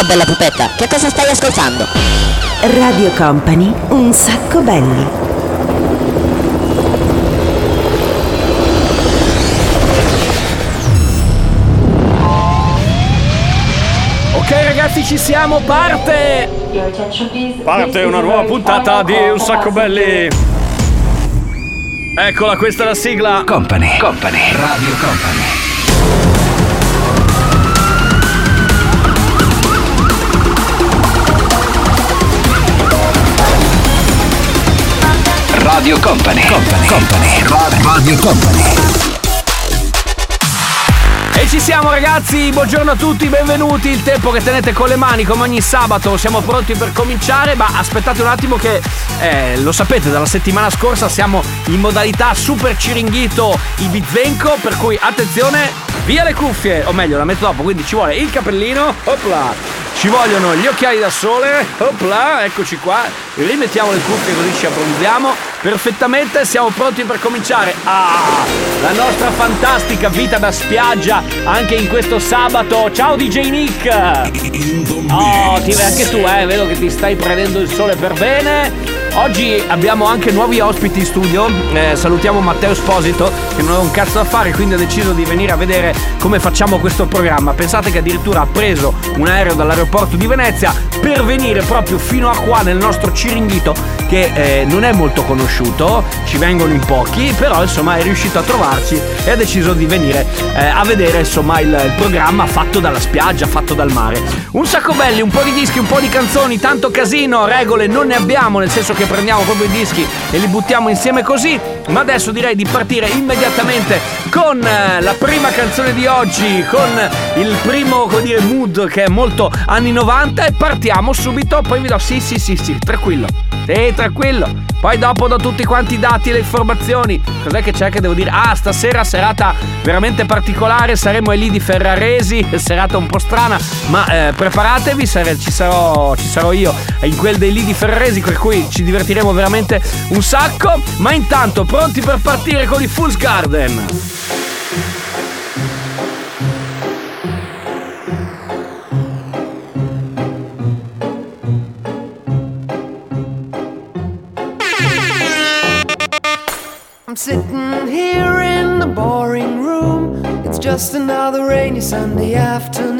Ciao bella pupetta, che cosa stai ascoltando? Radio Company, un sacco belli. Ok ragazzi ci siamo, parte! Parte una nuova puntata di Un sacco belli! Eccola, questa è la sigla! Company, Company, Radio Company. Radio Company, Company, Company, Radio Company. E ci siamo ragazzi, buongiorno a tutti, benvenuti, il tempo che tenete con le mani come ogni sabato, siamo pronti per cominciare, ma aspettate un attimo che eh, lo sapete, dalla settimana scorsa siamo in modalità super ciringhito Ibizenco, per cui attenzione, via le cuffie, o meglio la metto dopo, quindi ci vuole il capellino, opla, ci vogliono gli occhiali da sole, opla, eccoci qua, rimettiamo le cuffie così ci abbronziamo perfettamente, siamo pronti per cominciare. Ah, la nostra fantastica vita da spiaggia anche in questo sabato. Ciao DJ Nick! Oh, ti, anche tu, eh, vedo che ti stai prendendo il sole per bene. Oggi abbiamo anche nuovi ospiti in studio. Eh, salutiamo Matteo Esposito, che non ha un cazzo da fare, quindi ha deciso di venire a vedere come facciamo questo programma. Pensate che addirittura ha preso un aereo dall'aeroporto di Venezia per venire proprio fino a qua nel nostro Ciringhito, che eh, non è molto conosciuto, ci vengono in pochi, però insomma è riuscito a trovarci e ha deciso di venire eh, a vedere insomma il, il programma fatto dalla spiaggia, fatto dal mare. Un sacco belli, un po' di dischi, un po' di canzoni, tanto casino, regole non ne abbiamo, nel senso che prendiamo proprio i dischi e li buttiamo insieme così. Ma adesso direi di partire immediatamente con eh, la prima canzone di oggi, con il primo, come dire, mood che è molto anni 90 e partiamo subito, poi vi do sì sì sì sì, tranquillo. Sì, tranquillo. Poi dopo do tutti quanti i dati e le informazioni. Cos'è che c'è che devo dire? Ah, stasera serata veramente particolare, saremo lì di Ferraresi, serata un po' strana, ma eh, preparatevi, ci sarò, ci sarò io in quel dei lì di Ferraresi, per cui ci divertiremo veramente un sacco. Ma intanto pronti per partire con i Fool's Garden. I'm sitting here in the boring room. It's just another rainy Sunday afternoon.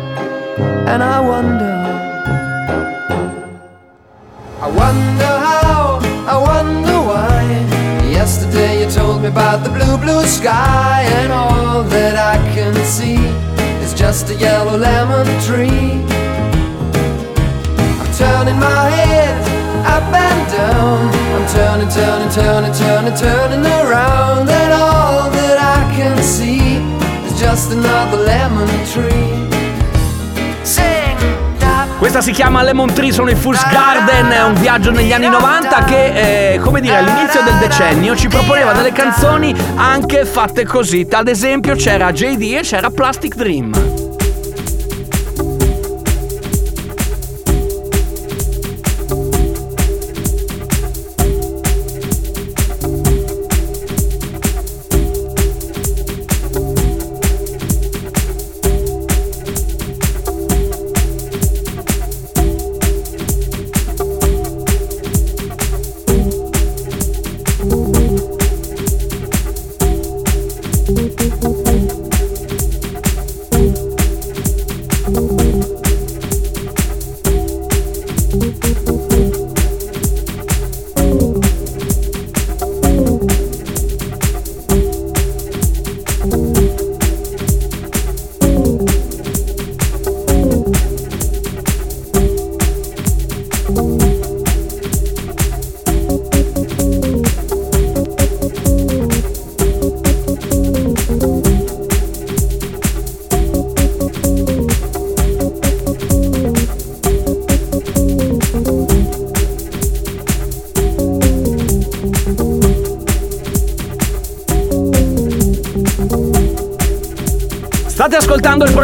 And I wonder. I wonder how, I wonder why. Yesterday you told me about the blue, blue sky, and all that I can see is just a yellow lemon tree. I'm turning my head up and down. I'm turning, turning, turning, turning, turning around, and all that I can see is just another lemon tree. Questa si chiama Lemon Tree, sono i Fool's Garden, un viaggio negli anni 90 che, eh, come dire, all'inizio del decennio ci proponeva delle canzoni anche fatte così. Ad esempio c'era JD e c'era Plastic Dream.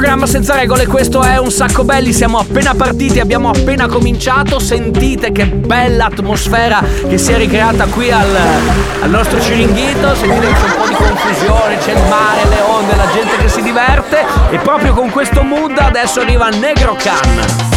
Programma Senza Regole, questo è Un Sacco Belli, siamo appena partiti, abbiamo appena cominciato, sentite che bella atmosfera che si è ricreata qui al, al nostro Ciringhito, sentite che c'è un po' di confusione, c'è il mare, le onde, la gente che si diverte. E proprio con questo mood adesso arriva Negro Can.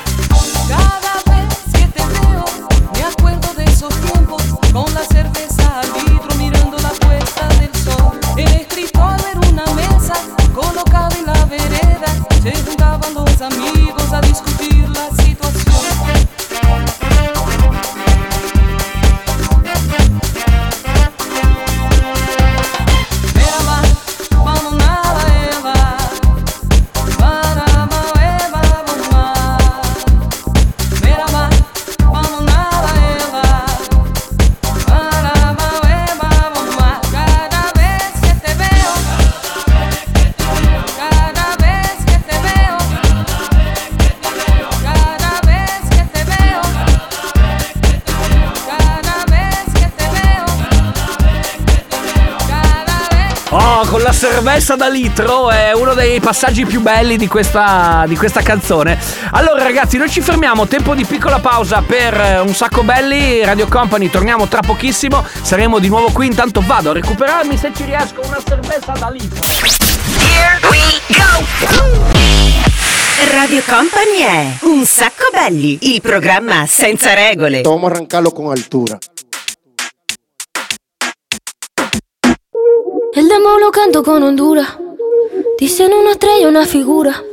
Cerveza da litro è uno dei passaggi più belli di questa, di questa canzone. Allora, ragazzi, noi ci fermiamo. Tempo di piccola pausa per eh, un sacco belli. Radio Company, torniamo tra pochissimo. Saremo di nuovo qui. Intanto vado a recuperarmi se ci riesco una cerveza da litro. Radio Company è Un sacco belli, il programma senza regole. A arrancarlo con altura. Lo canto con Honduras. Dicen una estrella, una figura.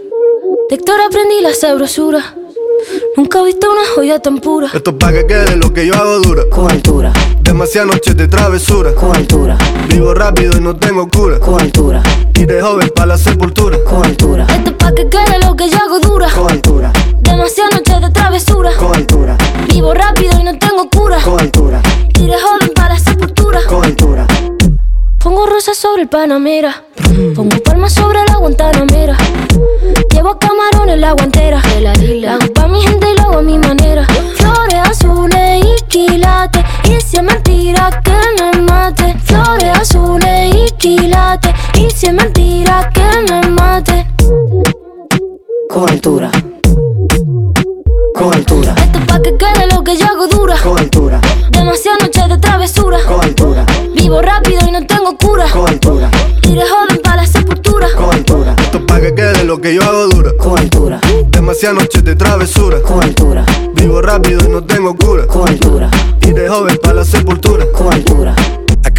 De Héctor aprendí la sabrosura. Nunca he visto una joya tan pura. Esto es pa' que quede lo que yo hago dura. Con altura, Demasiadas noches de travesura. con altura, Vivo rápido y no tengo cura. con altura, Y de joven pa' la sepultura. con altura, Esto es pa' que quede lo que yo hago dura. con altura, Demasiadas noches de travesura. con altura, Vivo rápido y no tengo cura. con altura, Iré joven Rosas sobre el Panamera. Pongo palmas sobre la Guantanamera. Llevo camarones en la guantera. La hago pa' mi gente y lo hago a mi manera. Flores azules y quilates. Y si es mentira que me mate. Flores azules y quilates. Y si es mentira que me mate. Con altura, con altura, Esto es pa' que quede lo que yo hago dura. con altura, Demasiadas noches de travesura. con altura, Vivo rápido Cobertura. Tire joven para la sepultura. Cobertura. Esto pa' que quede lo que yo hago dura. Cobertura. Demasiadas noches de travesura. Cobertura. Vivo rápido y no tengo cura. Cobertura. Tire joven para la sepultura. Cobertura.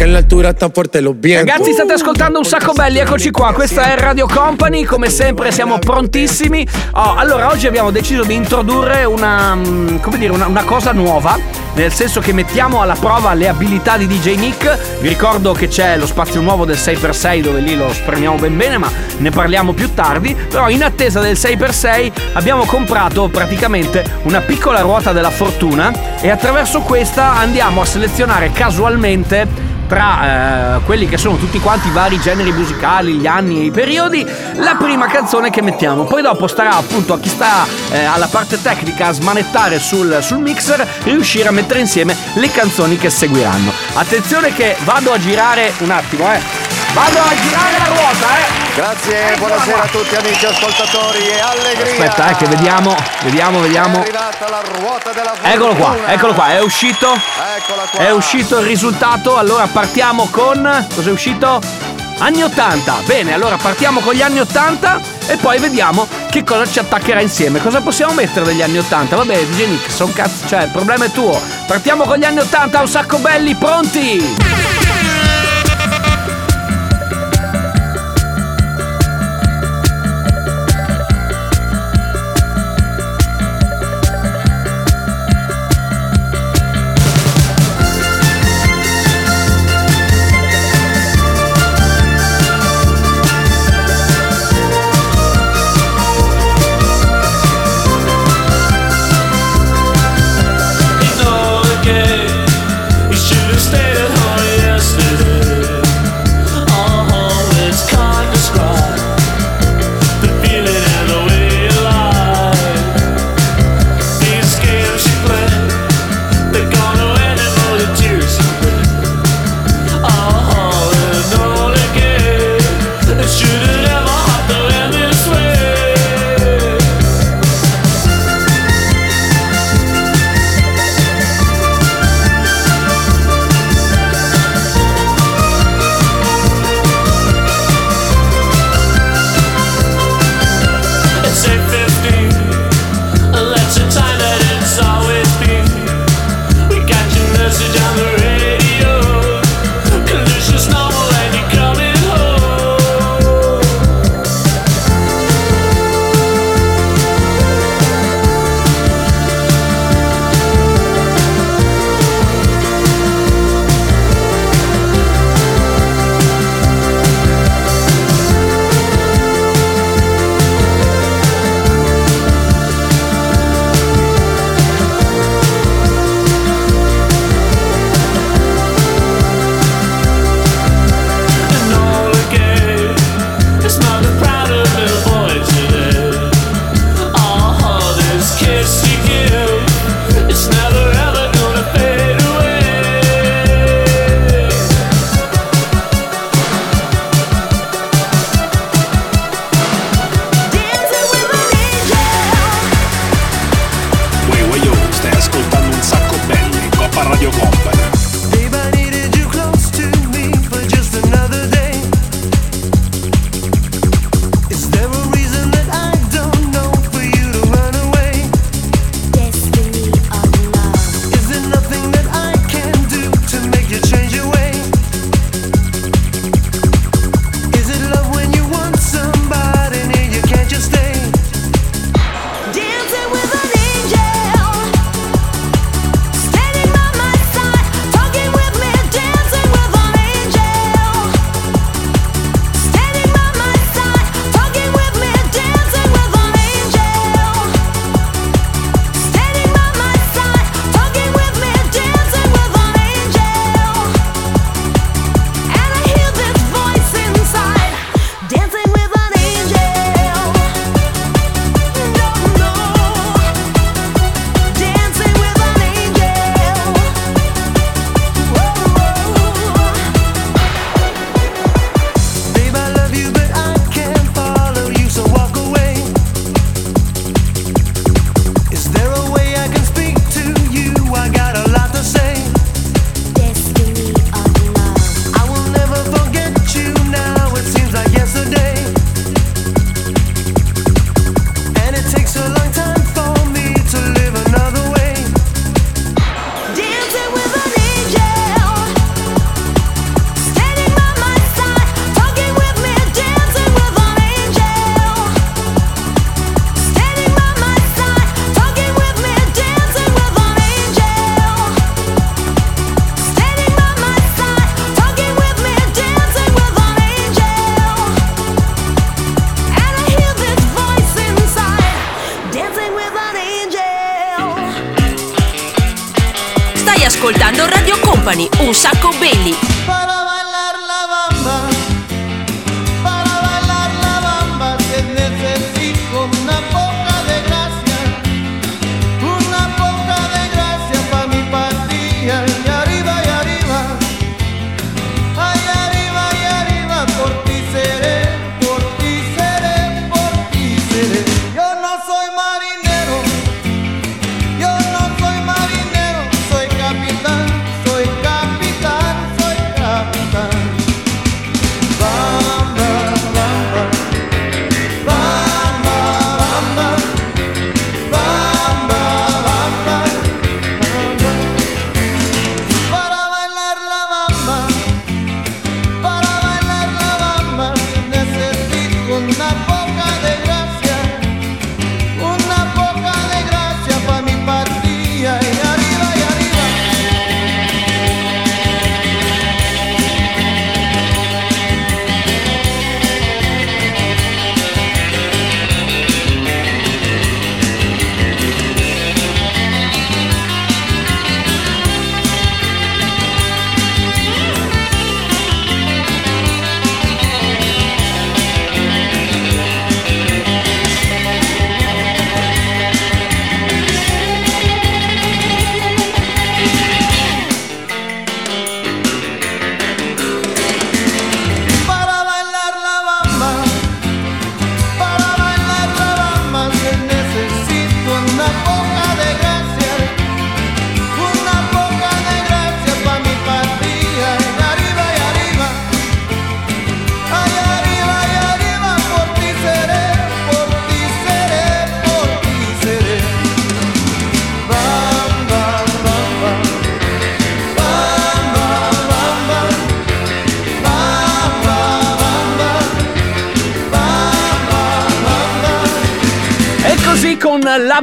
Altura. Acá en la altura están fuertes los vientos. Ragazzi, state ascoltando un sacco belli, eccoci qua. Questa è Radio Company, come sempre siamo prontissimi. Oh, allora, oggi abbiamo deciso di introdurre una, mm, dire, una, una cosa nuova, nel senso che mettiamo alla prova le abilità di DJ Nick. Vi ricordo che c'è lo spazio nuovo del 6x6 dove lì lo spremiamo ben bene, ma ne parliamo più tardi. Però in attesa del 6x6 abbiamo comprato praticamente una piccola ruota della fortuna e attraverso questa andiamo a selezionare casualmente tra eh, quelli che sono tutti quanti i vari generi musicali, gli anni e i periodi, la prima canzone che mettiamo. Poi dopo starà appunto a chi sta eh, alla parte tecnica a smanettare sul, sul mixer riuscire a mettere insieme le canzoni che seguiranno. Attenzione che vado a girare un attimo, eh. Vado a girare la ruota, eh. Grazie, buonasera a tutti amici ascoltatori e allegria. Aspetta, eh, che vediamo, vediamo, È vediamo. arrivata la ruota della fortuna. Eccolo qua, eccolo qua, è uscito. Eccola qua. È uscito il risultato, allora partiamo con... Cos'è uscito? Anni 80, bene, allora partiamo con gli anni 80 e poi vediamo che cosa ci attaccherà insieme. Cosa possiamo mettere degli anni 80? Vabbè, DJ Nick, son cazzo, cioè il problema è tuo. Partiamo con gli anni 80, un sacco belli, pronti?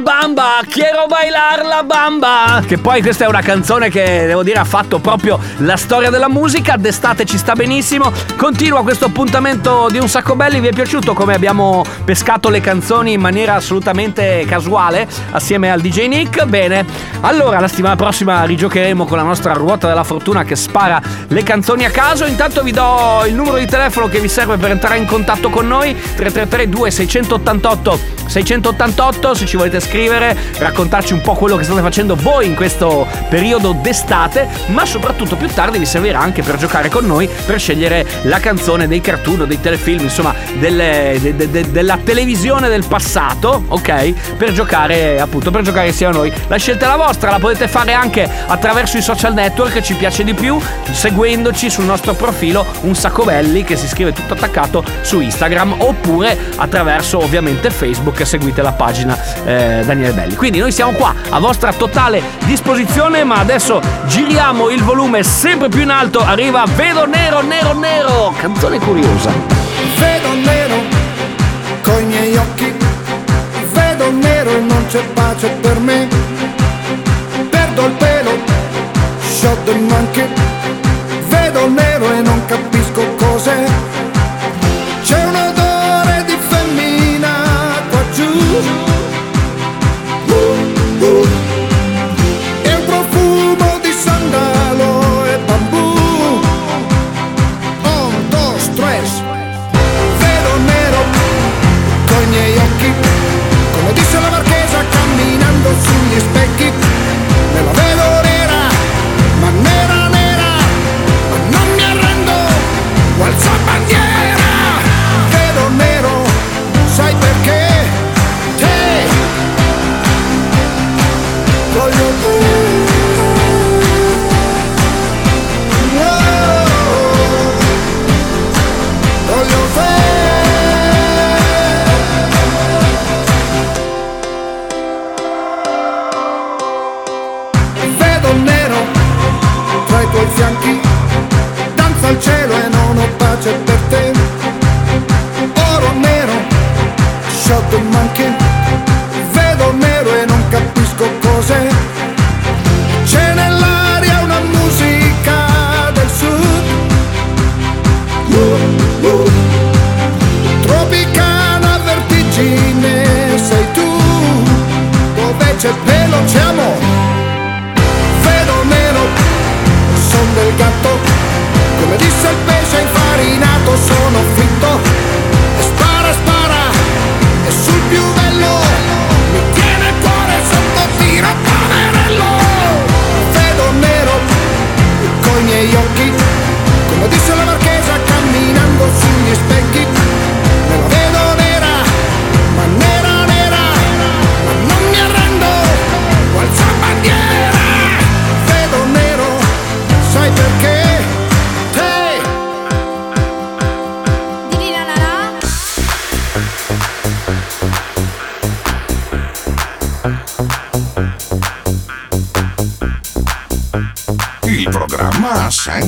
Con La Bamba. Che poi questa è una canzone che devo dire ha fatto proprio la storia della musica. D'estate ci sta benissimo. Continua questo appuntamento di un sacco belli. Vi è piaciuto come abbiamo pescato le canzoni in maniera assolutamente casuale assieme al DJ Nick? Bene. Allora, la settimana prossima rigiocheremo con la nostra ruota della fortuna che spara le canzoni a caso. Intanto vi do il numero di telefono che vi serve per entrare in contatto con noi: 333 2688 688 se ci volete scrivere, raccontarci un po' quello che state facendo voi in questo periodo d'estate, ma soprattutto più tardi vi servirà anche per giocare con noi, per scegliere la canzone dei cartoon dei telefilm, insomma, delle- de- de- de- della televisione del passato, ok? Per giocare, appunto, per giocare insieme a noi. La scelta è la vostra, la potete fare anche attraverso i social network, ci piace di più, seguendoci sul nostro profilo un sacco belli che si scrive tutto attaccato su Instagram oppure attraverso ovviamente Facebook seguite la pagina eh, Daniele Belli. Quindi noi siamo qua a vostra totale disposizione, ma adesso giriamo il volume sempre più in alto, arriva Vedo Nero, Nero, Nero, canzone curiosa. Vedo nero coi miei occhi, vedo nero e non c'è pace per me. Perdo il pelo, sciolto in manche, vedo nero e non capisco cos'è.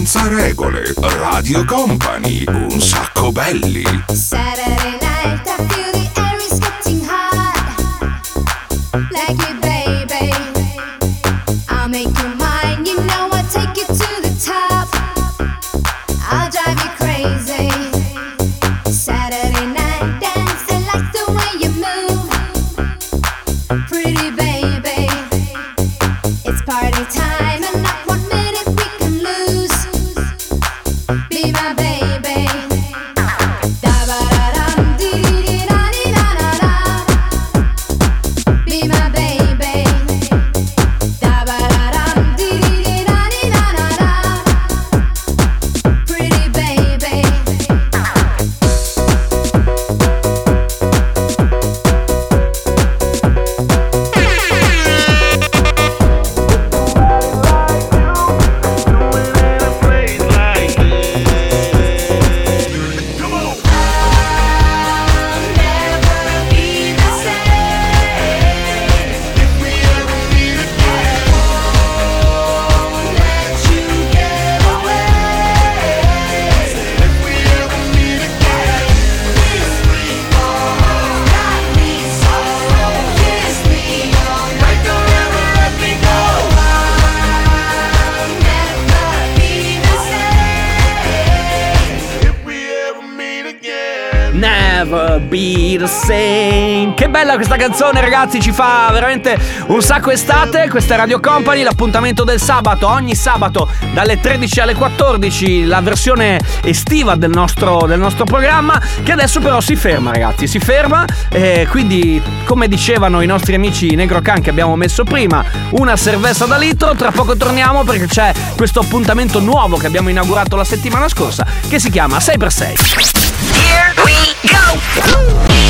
Senza regole. Radio Company, un sacco belli. Saturday night, I feel the bella questa canzone, ragazzi! Ci fa veramente un sacco estate. Questa è Radio Company, l'appuntamento del sabato. Ogni sabato dalle 13 alle 14, la versione estiva del nostro, del nostro programma. Che adesso però si ferma, ragazzi. Si ferma. E quindi, come dicevano i nostri amici Negro Can che abbiamo messo prima, una cerveza da litro. Tra poco torniamo perché c'è questo appuntamento nuovo che abbiamo inaugurato la settimana scorsa. Che si chiama 6x6. Here we go!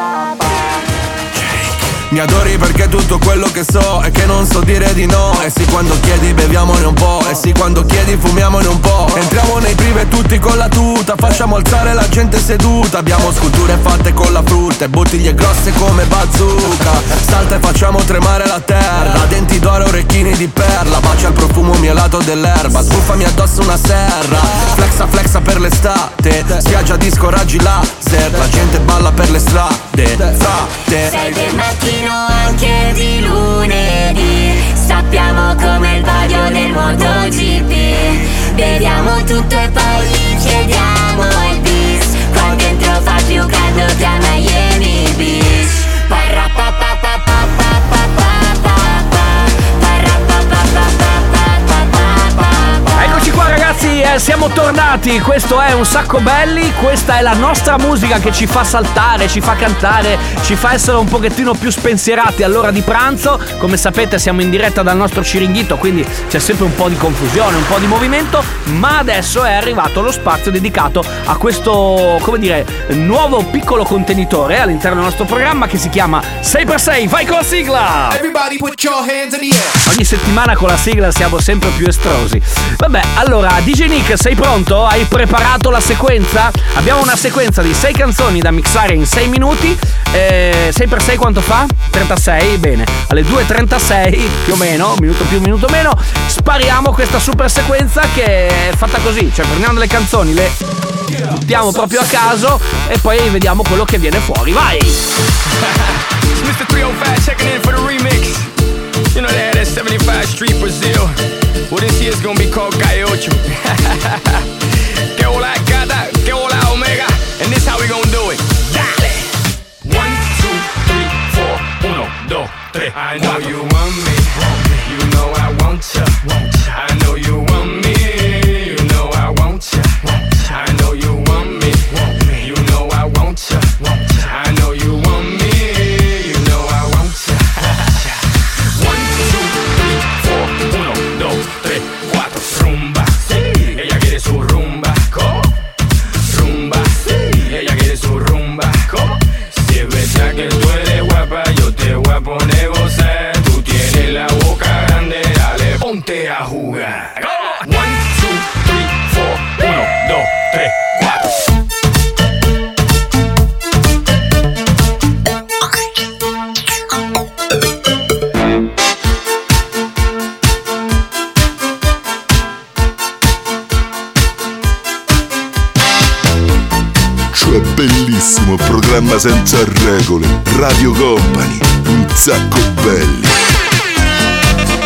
Mi adori perché tutto quello che so è che non so dire di no. E sì quando chiedi beviamone un po' E sì quando chiedi fumiamone un po' Entriamo nei prive tutti con la tuta. Facciamo alzare la gente seduta. Abbiamo sculture fatte con la frutta E bottiglie grosse come bazooka. Salta e facciamo tremare la terra. Denti d'oro, orecchini di perla. Bacia il profumo mielato dell'erba. Sbuffami addosso una serra. Flexa flexa per l'estate. Spiaggia disco raggi laser. La gente balla per le strade. Frate. Sei del mattino anche di lunedì. Sappiamo come il vaglio del MotoGP. Beviamo tutto e poi gli chiediamo il bis. Qua dentro fa più caldo che a Miami eh, siamo tornati, questo è Un Sacco Belli, questa è la nostra musica che ci fa saltare, ci fa cantare, ci fa essere un pochettino più spensierati all'ora di pranzo. Come sapete siamo in diretta dal nostro ciringhito, quindi c'è sempre un po' di confusione, un po' di movimento, ma adesso è arrivato lo spazio dedicato a questo, come dire, nuovo piccolo contenitore all'interno del nostro programma che si chiama 6x6, vai con la sigla! Everybody put your hands in the air. Ogni settimana con la sigla siamo sempre più estrosi. Vabbè, allora, DJ Nick, sei pronto? Hai preparato la sequenza? Abbiamo una sequenza di 6 canzoni da mixare in 6 minuti. Eh, 6 per 6 quanto fa? 36, bene. Alle 2.36, più o meno, minuto più, minuto meno, spariamo questa super sequenza che è fatta così. Cioè, prendiamo delle canzoni, le buttiamo proprio a caso e poi vediamo quello che viene fuori. Vai! Mr. 305 checking in for the remix. You know they had that 75 Street Brazil. Well, this year's gonna be called Calle Ocho. que hola gata, que hola omega. And this how we gonna do it. Dale! One, two, three, four. Uno, dos, tres. I know you want me. programma senza regole. Radio Company, un sacco belli.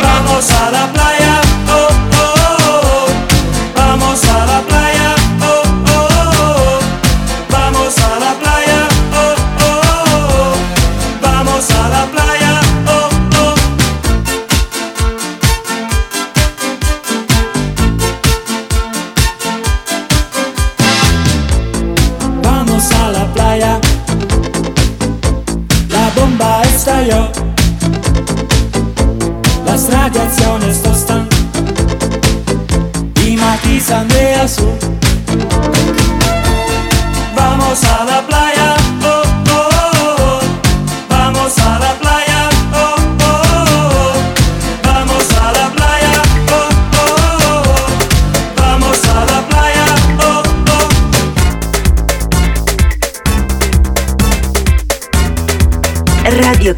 Vamos alla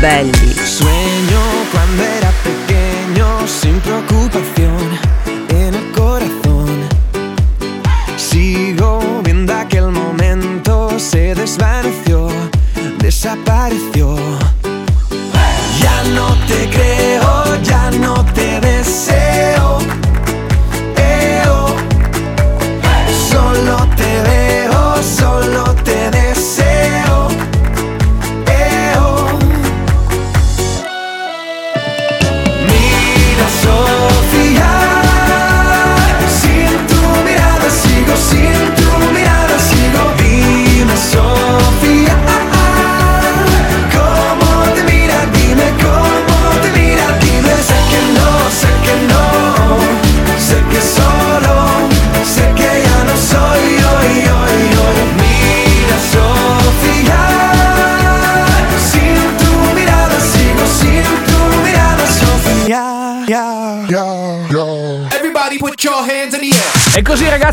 Belli.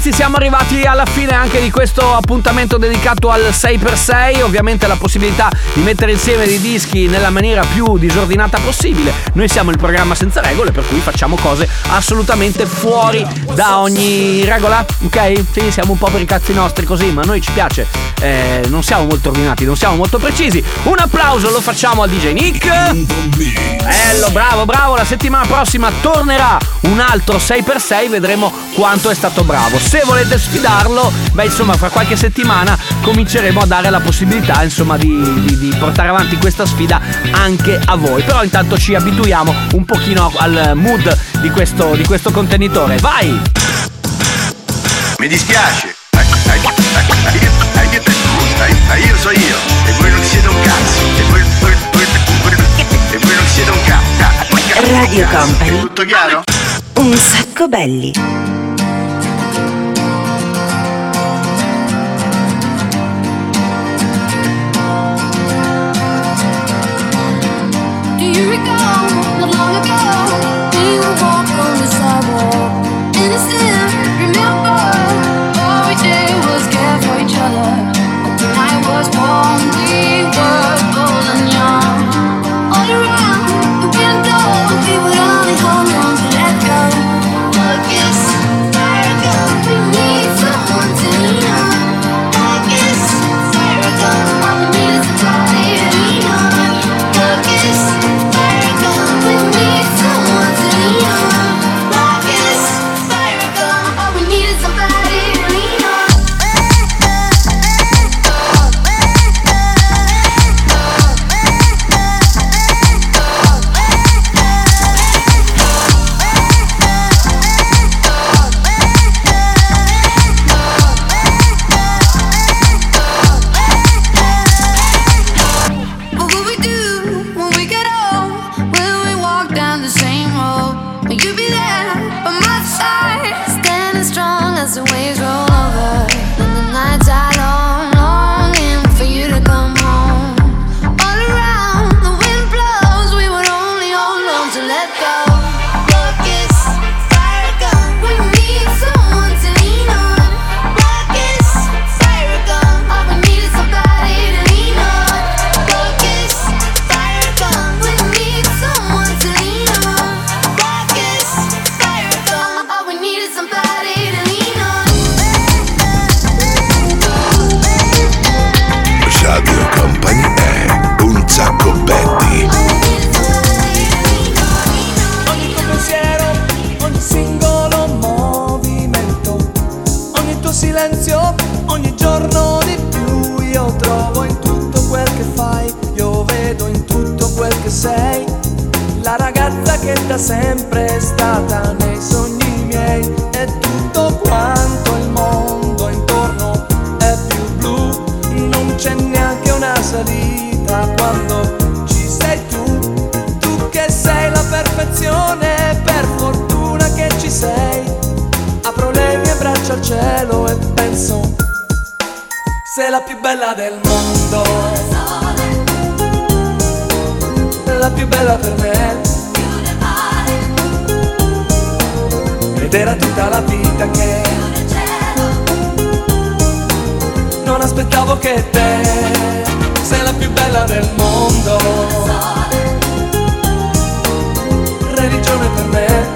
Ragazzi siamo arrivati alla fine anche di questo appuntamento dedicato al 6x6 Ovviamente la possibilità di mettere insieme dei dischi nella maniera più disordinata possibile. Noi siamo il programma senza regole per cui facciamo cose assolutamente fuori da ogni regola. Ok? Sì, siamo un po' per i cazzi nostri così ma a noi ci piace. Eh, Non siamo molto ordinati, non siamo molto precisi. Un applauso lo facciamo al DJ Nick. Bello, bravo, bravo. La settimana prossima tornerà un altro 6x6 Vedremo quanto è stato bravo Se volete sfidarlo Beh insomma fra qualche settimana Cominceremo a dare la possibilità Insomma di, di- di portare avanti questa sfida Anche a voi Però intanto ci abituiamo un pochino al mood di questo, di questo contenitore Vai! Mi dispiace. Io so io. E voi non siete un cazzo. E voi, voi- voi- voi- e voi non siete un cazzo. Radio Company. Tutto chiaro? Un sacco belli. Sempre stata nei sogni miei, e tutto quanto il mondo intorno è più blu, non c'è neanche una salita quando ci sei tu. Tu che sei la perfezione, per fortuna che ci sei. Apro le mie braccia al cielo e penso, sei la più bella del mondo. La più bella per me. Era tutta la vita che non aspettavo che te sei la più bella del mondo. Religione per me.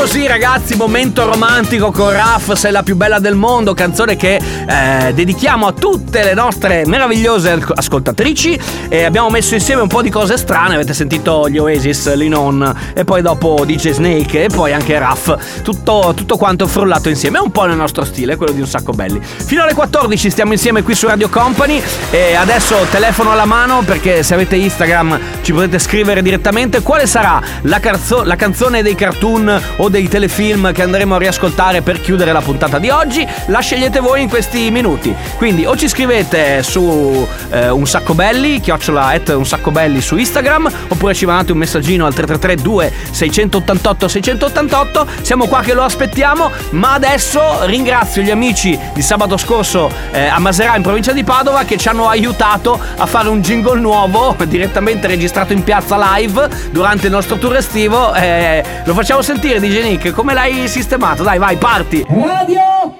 Così ragazzi, momento romantico con Raff, sei la più bella del mondo, canzone che eh, dedichiamo a tutte le nostre meravigliose asco- ascoltatrici e abbiamo messo insieme un po' di cose strane, avete sentito gli Oasis, Linon e poi dopo DJ Snake e poi anche Raff, tutto, tutto quanto frullato insieme, è un po' nel nostro stile, quello di un sacco belli. Fino alle 14 stiamo insieme qui su Radio Company. E adesso telefono alla mano perché se avete Instagram ci potete scrivere direttamente. Quale sarà la, carzo- la canzone dei cartoon o dei telefilm che andremo a riascoltare per chiudere la puntata di oggi. La scegliete voi in questi minuti. Quindi o ci scrivete su eh, un sacco belli, chiocciola at un sacco belli su Instagram, oppure ci mandate un messaggino al 333 2 688 688. Siamo qua che lo aspettiamo, ma adesso ringrazio gli amici di sabato scorso eh, a Maserà in provincia di Padova che ci hanno aiutato a fare un jingle nuovo direttamente registrato in piazza live durante il nostro tour estivo. Eh, lo facciamo sentire DJ Nick, come l'hai sistemato? Dai, vai, parti! Radio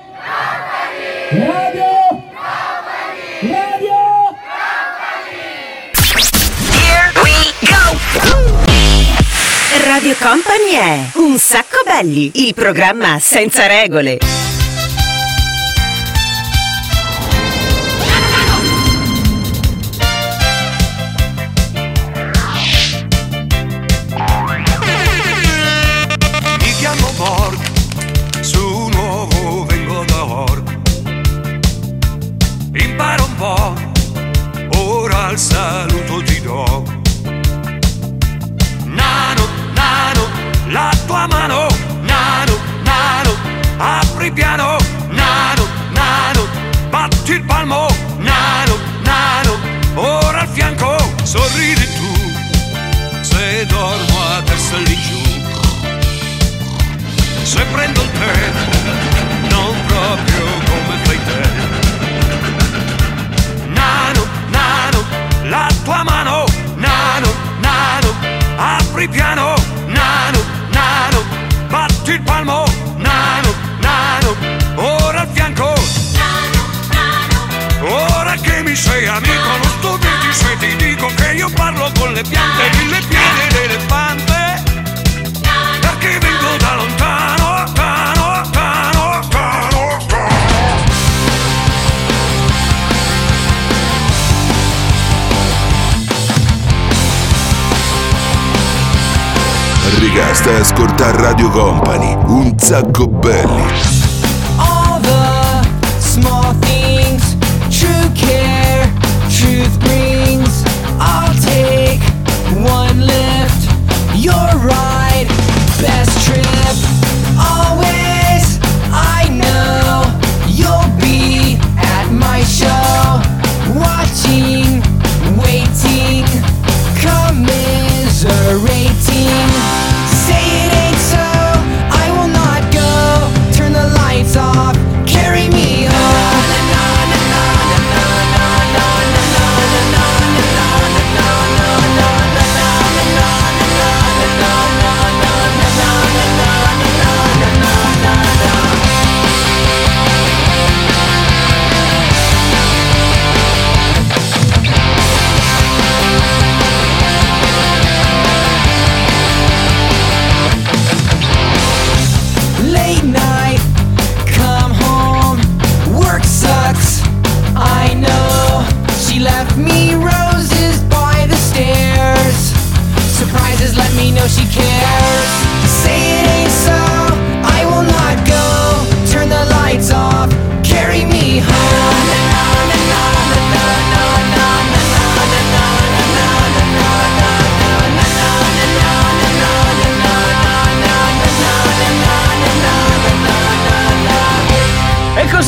Radio Radio Here we go! Radio Company è Un sacco belli, il programma senza regole. Un sacco belli.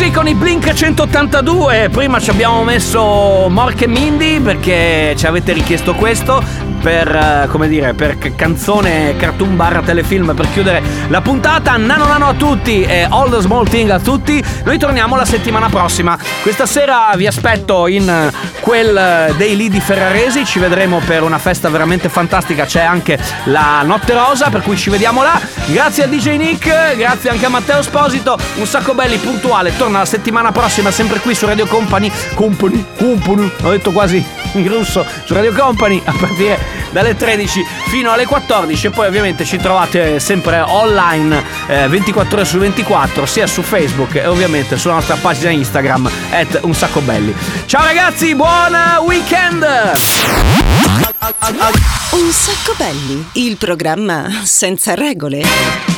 Così con i Blink 182, prima ci abbiamo messo Mork e Mindy perché ci avete richiesto questo. Per, eh, come dire, per canzone cartoon barra telefilm per chiudere la puntata. Nano nano a tutti e all the small thing a tutti. Noi torniamo la settimana prossima. Questa sera vi aspetto in eh, quel eh, Daily di Ferraresi. Ci vedremo per una festa veramente fantastica. C'è anche la Notte Rosa, per cui ci vediamo là. Grazie a DJ Nick, grazie anche a Matteo Esposito. Un sacco belli puntuale. Torna la settimana prossima, sempre qui su Radio Company. Company, Company. Ho detto quasi in russo su Radio Company a partire dalle 13 fino alle 14 e poi ovviamente ci trovate sempre online eh, 24 ore su 24 sia su Facebook e ovviamente sulla nostra pagina Instagram at un sacco belli. Ciao ragazzi buon weekend! Un sacco belli, il programma senza regole.